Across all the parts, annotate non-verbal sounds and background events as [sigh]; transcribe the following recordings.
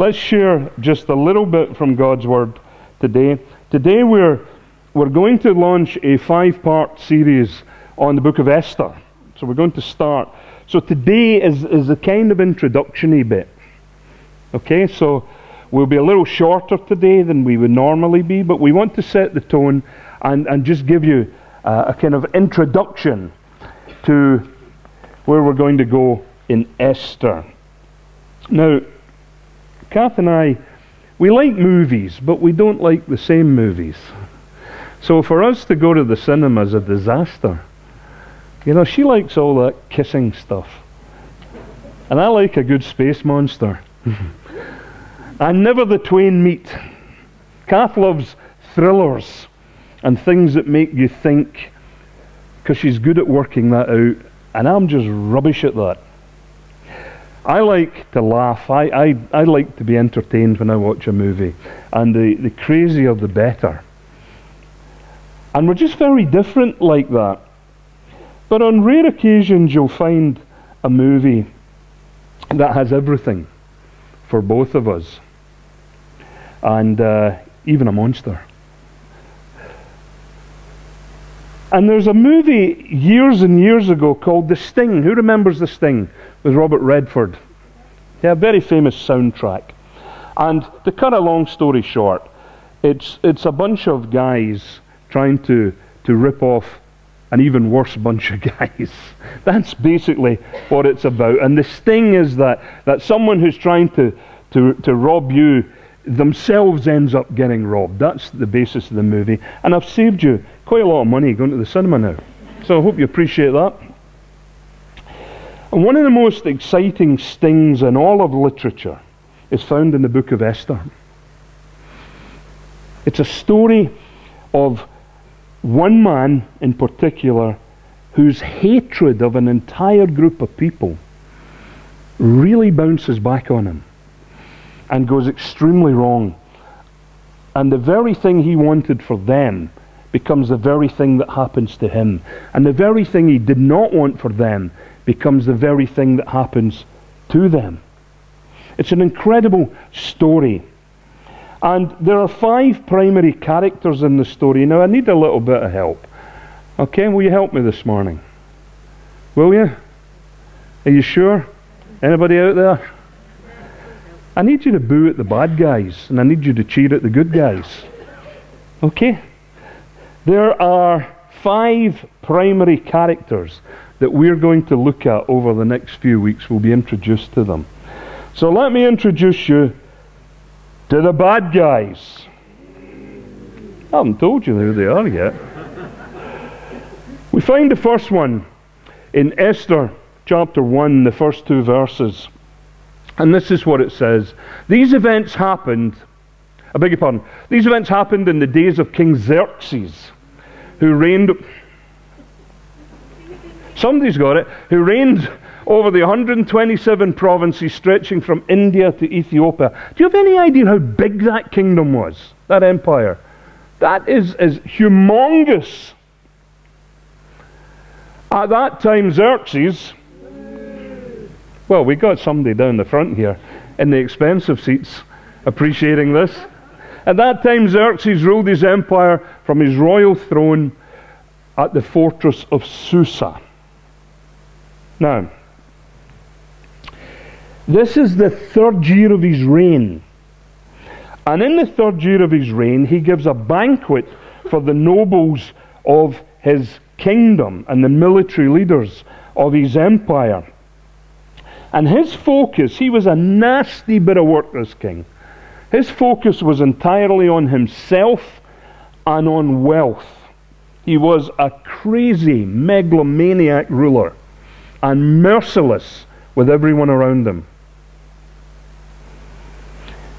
let's share just a little bit from God's Word today. Today we're, we're going to launch a five part series on the book of Esther. So we're going to start. So today is, is a kind of introductory bit. Okay, so we'll be a little shorter today than we would normally be, but we want to set the tone and, and just give you a kind of introduction to where we're going to go in Esther. Now, Kath and I, we like movies, but we don't like the same movies. So for us to go to the cinema is a disaster. You know, she likes all that kissing stuff. And I like a good space monster. [laughs] and never the twain meet. Kath loves thrillers and things that make you think, because she's good at working that out, and I'm just rubbish at that. I like to laugh. I, I, I like to be entertained when I watch a movie. And the, the crazier the better. And we're just very different like that. But on rare occasions, you'll find a movie that has everything for both of us. And uh, even a monster. And there's a movie years and years ago called The Sting. Who remembers The Sting? With Robert Redford. Yeah, very famous soundtrack. And to cut a long story short, it's, it's a bunch of guys trying to, to rip off an even worse bunch of [laughs] guys. That's basically what it's about. And the sting is that, that someone who's trying to, to, to rob you themselves ends up getting robbed. That's the basis of the movie. And I've saved you quite a lot of money going to the cinema now. So I hope you appreciate that. And one of the most exciting stings in all of literature is found in the book of Esther. It's a story of one man in particular whose hatred of an entire group of people really bounces back on him and goes extremely wrong. And the very thing he wanted for them becomes the very thing that happens to him. And the very thing he did not want for them becomes the very thing that happens to them. It's an incredible story. And there are five primary characters in the story. Now, I need a little bit of help. Okay, will you help me this morning? Will you? Are you sure? Anybody out there? I need you to boo at the bad guys, and I need you to cheer at the good guys. Okay? There are five primary characters that we're going to look at over the next few weeks. We'll be introduced to them. So let me introduce you to the bad guys. I haven't told you who they are yet. we find the first one in Esther chapter 1, the first two verses. And this is what it says. These events happened, I beg your pardon, these events happened in the days of King Xerxes, who reigned, somebody's got it, who reigned over the 127 provinces stretching from India to Ethiopia. Do you have any idea how big that kingdom was, that empire? That is, is humongous. At that time, Xerxes well, we got somebody down the front here in the expensive seats appreciating this. At that time, Xerxes ruled his empire from his royal throne at the fortress of Susa. Now, this is the third year of his reign. And in the third year of his reign, he gives a banquet for the nobles of his kingdom and the military leaders of his empire. And his focus, he was a nasty bit of work, this king. His focus was entirely on himself and on wealth. He was a crazy, megalomaniac ruler and merciless with everyone around him.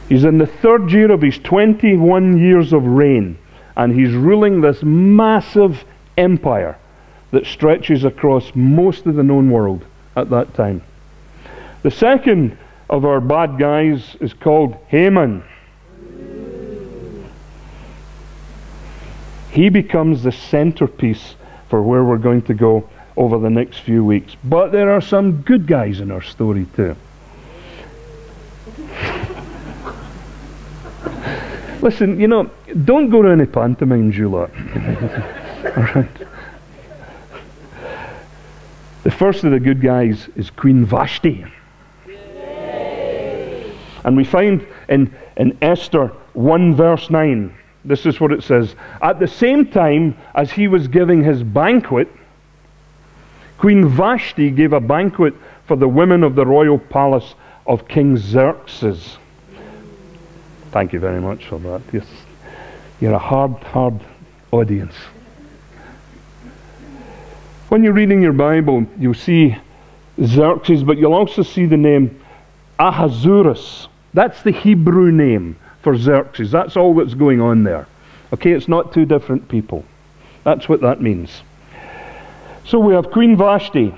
He's in the third year of his 21 years of reign, and he's ruling this massive empire that stretches across most of the known world at that time. The second of our bad guys is called Haman. He becomes the centerpiece for where we're going to go over the next few weeks. But there are some good guys in our story too. [laughs] Listen, you know, don't go to any pantomimes, [laughs] you lot. All right. The first of the good guys is Queen Vashti. And we find in, in Esther 1 verse 9, this is what it says. At the same time as he was giving his banquet, Queen Vashti gave a banquet for the women of the royal palace of King Xerxes. Thank you very much for that. Yes. You're a hard, hard audience. When you're reading your Bible, you'll see Xerxes, but you'll also see the name Ahasuerus. That's the Hebrew name for Xerxes. That's all that's going on there. Okay, it's not two different people. That's what that means. So we have Queen Vashti.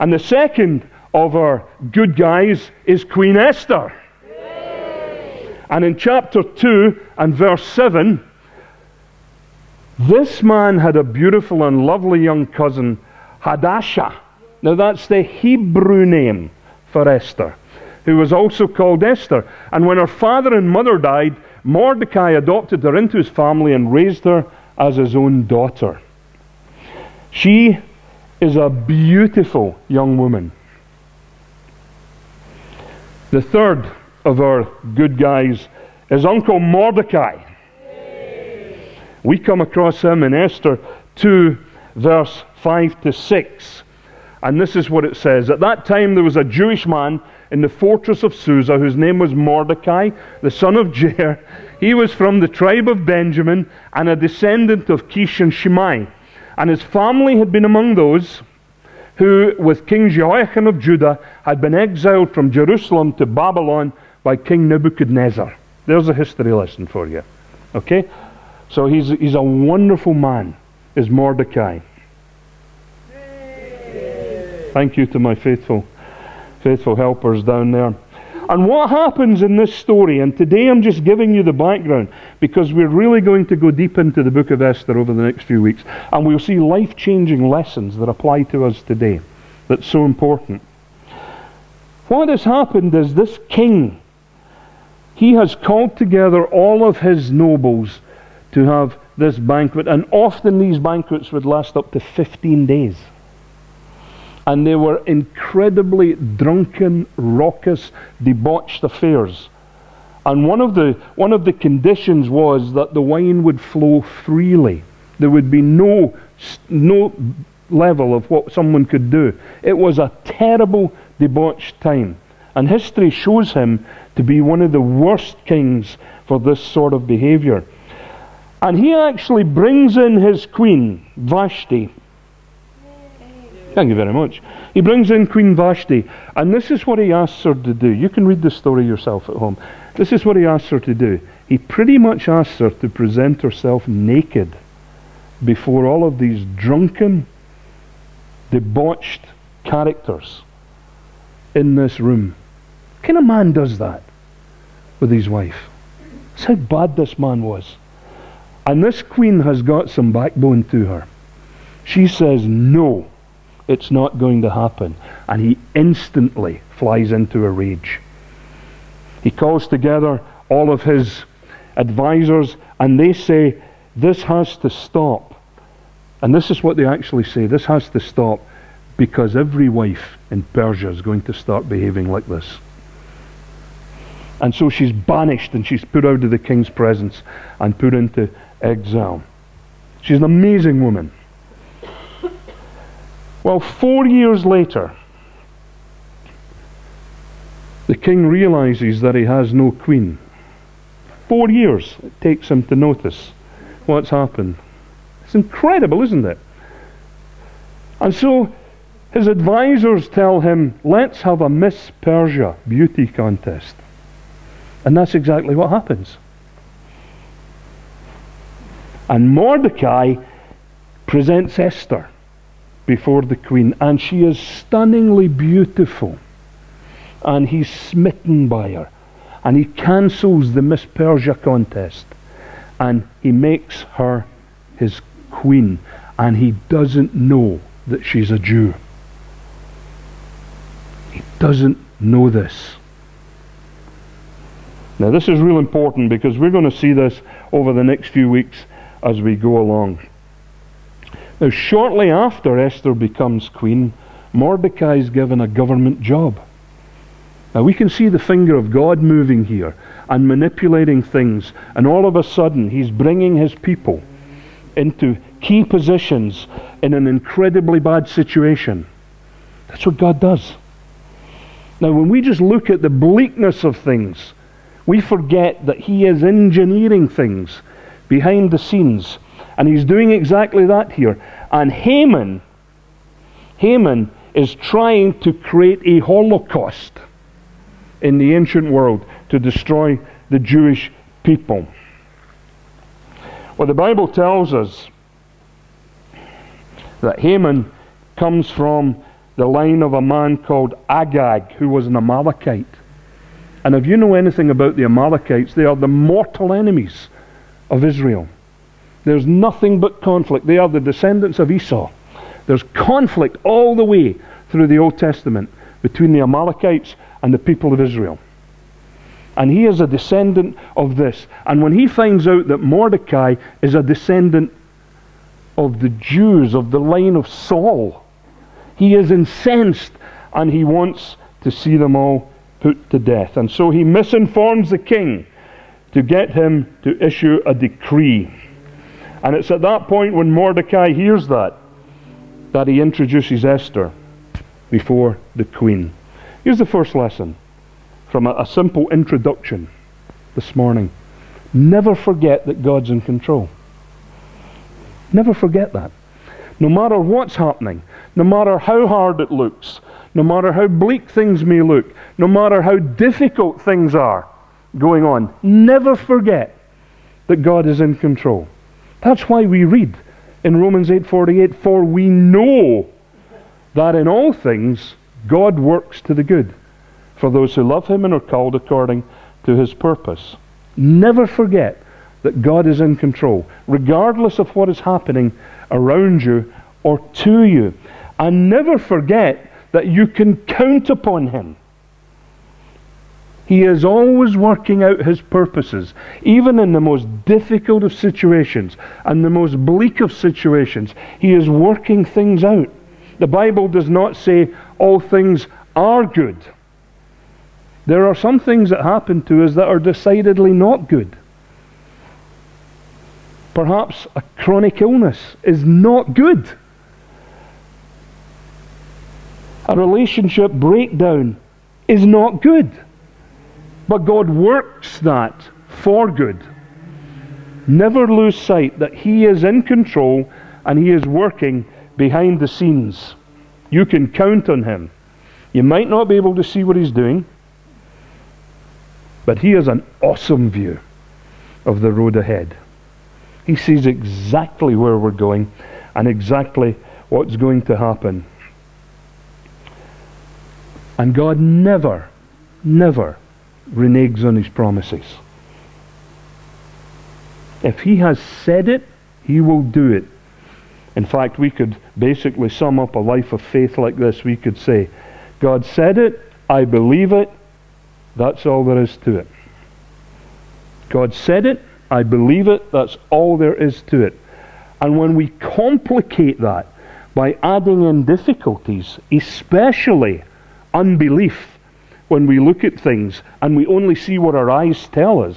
And the second of our good guys is Queen Esther. And in chapter 2 and verse 7, this man had a beautiful and lovely young cousin, Hadassah. Now that's the Hebrew name for Esther who was also called Esther. And when her father and mother died, Mordecai adopted her into his family and raised her as his own daughter. She is a beautiful young woman. The third of our good guys is Uncle Mordecai. We come across him in Esther 2, verse 5 to 6. And this is what it says At that time, there was a Jewish man in the fortress of Susa, whose name was Mordecai, the son of Jair. He was from the tribe of Benjamin and a descendant of Kish and Shimei. And his family had been among those who, with King Jehoiakim of Judah, had been exiled from Jerusalem to Babylon by King Nebuchadnezzar. There's a history lesson for you. Okay? So he's, he's a wonderful man, is Mordecai. Thank you to my faithful faithful helpers down there. And what happens in this story, and today I'm just giving you the background because we're really going to go deep into the book of Esther over the next few weeks, and we'll see life changing lessons that apply to us today that's so important. What has happened is this king, he has called together all of his nobles to have this banquet, and often these banquets would last up to 15 days and they were incredibly drunken, raucous, debauched affairs. And one of the one of the conditions was that the wine would flow freely. There would be no no level of what someone could do. It was a terrible, debauched time. And history shows him to be one of the worst kings for this sort of behavior. And he actually brings in his queen, Vashti, Thank you very much. He brings in Queen Vashti, and this is what he asks her to do. You can read the story yourself at home. This is what he asks her to do. He pretty much asks her to present herself naked before all of these drunken, debauched characters in this room. What kind of man does that with his wife? That's how bad this man was. And this queen has got some backbone to her. She says no it's not going to happen. And he instantly flies into a rage. He calls together all of his advisors and they say, This has to stop. And this is what they actually say this has to stop because every wife in Persia is going to start behaving like this. And so she's banished and she's put out of the king's presence and put into exile. She's an amazing woman. Well, four years later, the king realizes that he has no queen. Four years it takes him to notice what's happened. It's incredible, isn't it? And so his advisors tell him, let's have a Miss Persia beauty contest. And that's exactly what happens. And Mordecai presents Esther before the queen, and she is stunningly beautiful. And he's smitten by her. And he cancels the Miss Persia contest. And he makes her his queen. And he doesn't know that she's a Jew. He doesn't know this. Now, this is real important because we're going to see this over the next few weeks as we go along. Now, shortly after Esther becomes queen, Mordecai is given a government job. Now, we can see the finger of God moving here and manipulating things, and all of a sudden, he's bringing his people into key positions in an incredibly bad situation. That's what God does. Now, when we just look at the bleakness of things, we forget that He is engineering things behind the scenes. And He's doing exactly that here. And Haman, Haman is trying to create a holocaust in the ancient world to destroy the Jewish people. Well, the Bible tells us that Haman comes from the line of a man called Agag, who was an Amalekite. And if you know anything about the Amalekites, they are the mortal enemies of Israel. There's nothing but conflict. They are the descendants of Esau. There's conflict all the way through the Old Testament between the Amalekites and the people of Israel. And he is a descendant of this. And when he finds out that Mordecai is a descendant of the Jews, of the line of Saul, he is incensed and he wants to see them all put to death. And so he misinforms the king to get him to issue a decree. And it's at that point when Mordecai hears that that he introduces Esther before the queen. Here's the first lesson from a, a simple introduction this morning. Never forget that God's in control. Never forget that. No matter what's happening, no matter how hard it looks, no matter how bleak things may look, no matter how difficult things are going on, never forget that God is in control. That's why we read in Romans 8:48, "For we know that in all things God works to the good for those who love him and are called according to his purpose." Never forget that God is in control, regardless of what is happening around you or to you. And never forget that you can count upon Him. He is always working out His purposes, even in the most difficult of situations and the most bleak of situations. He is working things out. The Bible does not say all things are good. There are some things that happen to us that are decidedly not good. Perhaps a chronic illness is not good. a relationship breakdown is not good. But God works that for good. Never lose sight that He is in control and He is working behind the scenes. You can count on Him. You might not be able to see what He's doing, but He has an awesome view of the road ahead. He sees exactly where we're going and exactly what's going to happen. And God never, never reneges on his promises. If he has said it, he will do it. In fact, we could basically sum up a life of faith like this. We could say, God said it, I believe it, that's all there is to it. God said it, I believe it, that's all there is to it. And when we complicate that by adding in difficulties, especially unbelief when we look at things and we only see what our eyes tell us,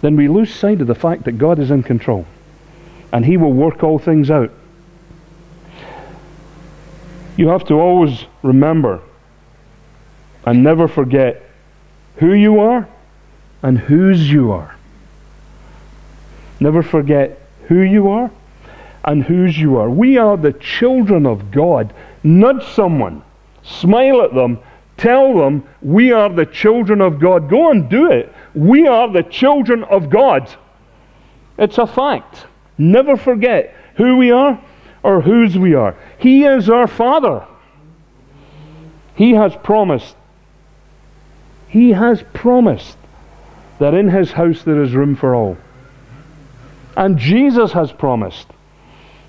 then we lose sight of the fact that God is in control and He will work all things out. You have to always remember and never forget who you are and whose you are. Never forget who you are and whose you are. We are the children of God. Nudge someone Smile at them. Tell them, we are the children of God. Go and do it. We are the children of God. It's a fact. Never forget who we are or whose we are. He is our Father. He has promised. He has promised that in His house there is room for all. And Jesus has promised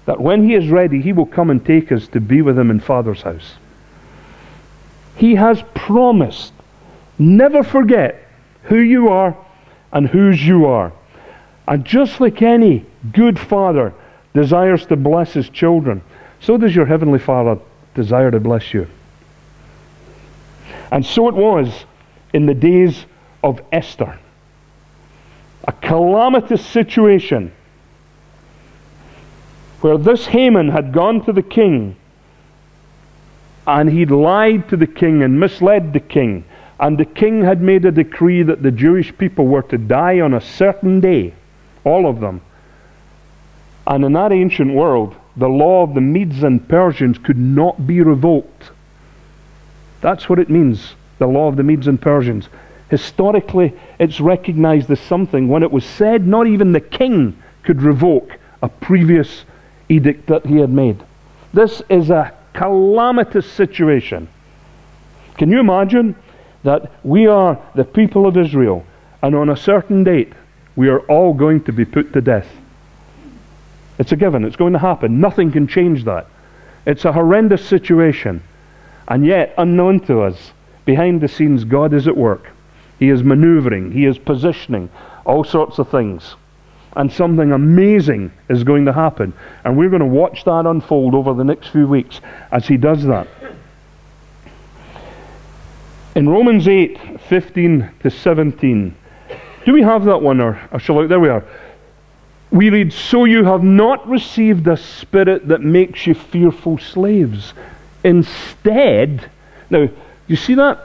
that when He is ready, He will come and take us to be with Him in Father's house. He has promised. Never forget who you are and whose you are. And just like any good father desires to bless his children, so does your heavenly Father desire to bless you. And so it was in the days of Esther. A calamitous situation where this Haman had gone to the king and he'd lied to the king and misled the king. And the king had made a decree that the Jewish people were to die on a certain day, all of them. And in that ancient world, the law of the Medes and Persians could not be revoked. That's what it means, the law of the Medes and Persians. Historically, it's recognized as something when it was said not even the king could revoke a previous edict that he had made. This is a calamitous situation. Can you imagine that we are the people of Israel and on a certain date we are all going to be put to death? It's a given, it's going to happen. Nothing can change that. It's a horrendous situation. And yet, unknown to us, behind the scenes, God is at work. He is maneuvering, He is positioning all sorts of things and something amazing is going to happen. And we're going to watch that unfold over the next few weeks as he does that. In Romans 8 15 to 17, do we have that one? Or, or shall I? There we are. We read, So you have not received a spirit that makes you fearful slaves. Instead, now, you see that?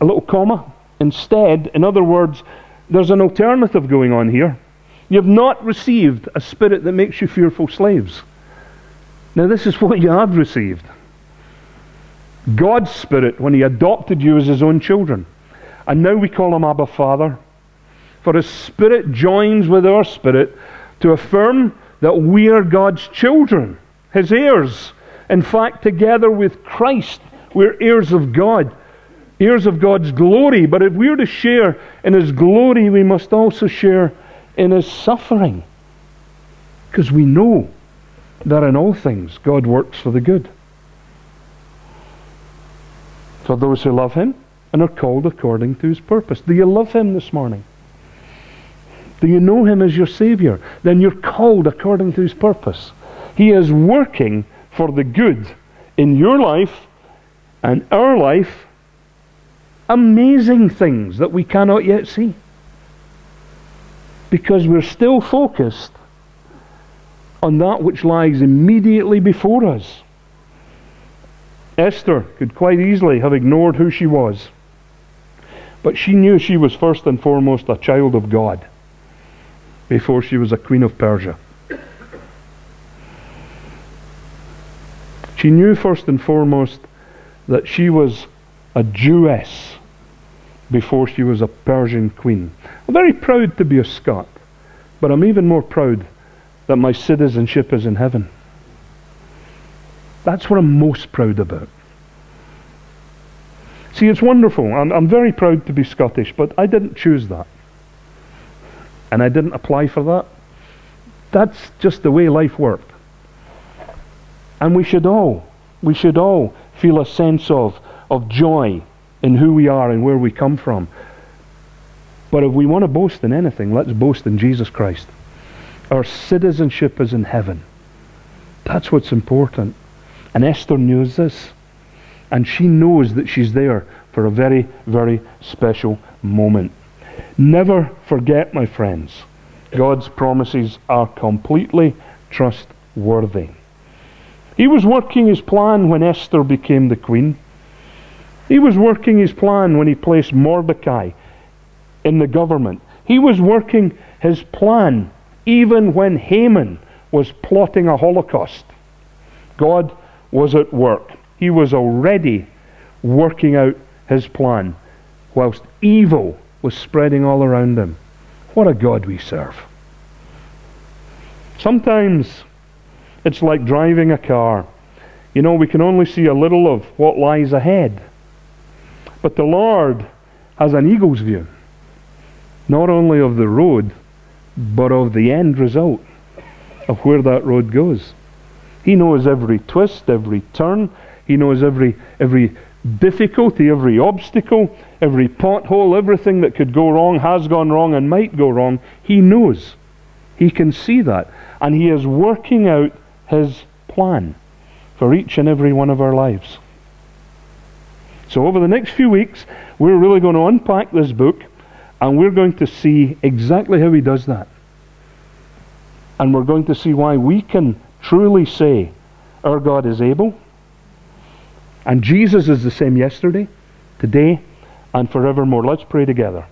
A little comma? Instead, in other words, there's an alternative going on here. You have not received a spirit that makes you fearful slaves. Now, this is what you have received God's Spirit when He adopted you as His own children. And now we call Him Abba Father. For His Spirit joins with our spirit to affirm that we are God's children, His heirs. In fact, together with Christ, we're heirs of God, heirs of God's glory. But if we're to share in His glory, we must also share in his suffering. Because we know that in all things God works for the good. For those who love him and are called according to his purpose. Do you love him this morning? Do you know him as your Savior? Then you're called according to his purpose. He is working for the good in your life and our life. Amazing things that we cannot yet see because we're still focused on that which lies immediately before us. Esther could quite easily have ignored who she was, but she knew she was first and foremost a child of God before she was a queen of Persia. She knew first and foremost that she was a Jewess before she was a Persian queen. I'm very proud to be a Scot, but I'm even more proud that my citizenship is in heaven. That's what I'm most proud about. See, it's wonderful. I'm, I'm very proud to be Scottish, but I didn't choose that. And I didn't apply for that. That's just the way life worked. And we should all, we should all feel a sense of, of joy in who we are and where we come from. But if we want to boast in anything, let's boast in Jesus Christ. Our citizenship is in heaven. That's what's important. And Esther knows this. And she knows that she's there for a very, very special moment. Never forget, my friends, God's promises are completely trustworthy. He was working his plan when Esther became the queen. He was working his plan when he placed Mordecai in the government. He was working his plan even when Haman was plotting a holocaust. God was at work. He was already working out his plan whilst evil was spreading all around him. What a God we serve. Sometimes it's like driving a car. You know, we can only see a little of what lies ahead. But the Lord has an eagle's view, not only of the road, but of the end result of where that road goes. He knows every twist, every turn. He knows every, every difficulty, every obstacle, every pothole, everything that could go wrong, has gone wrong, and might go wrong, He knows. He can see that. And He is working out His plan for each and every one of our lives. So, over the next few weeks, we're really going to unpack this book and we're going to see exactly how He does that. And we're going to see why we can truly say our God is able and Jesus is the same yesterday, today, and forevermore. Let's pray together.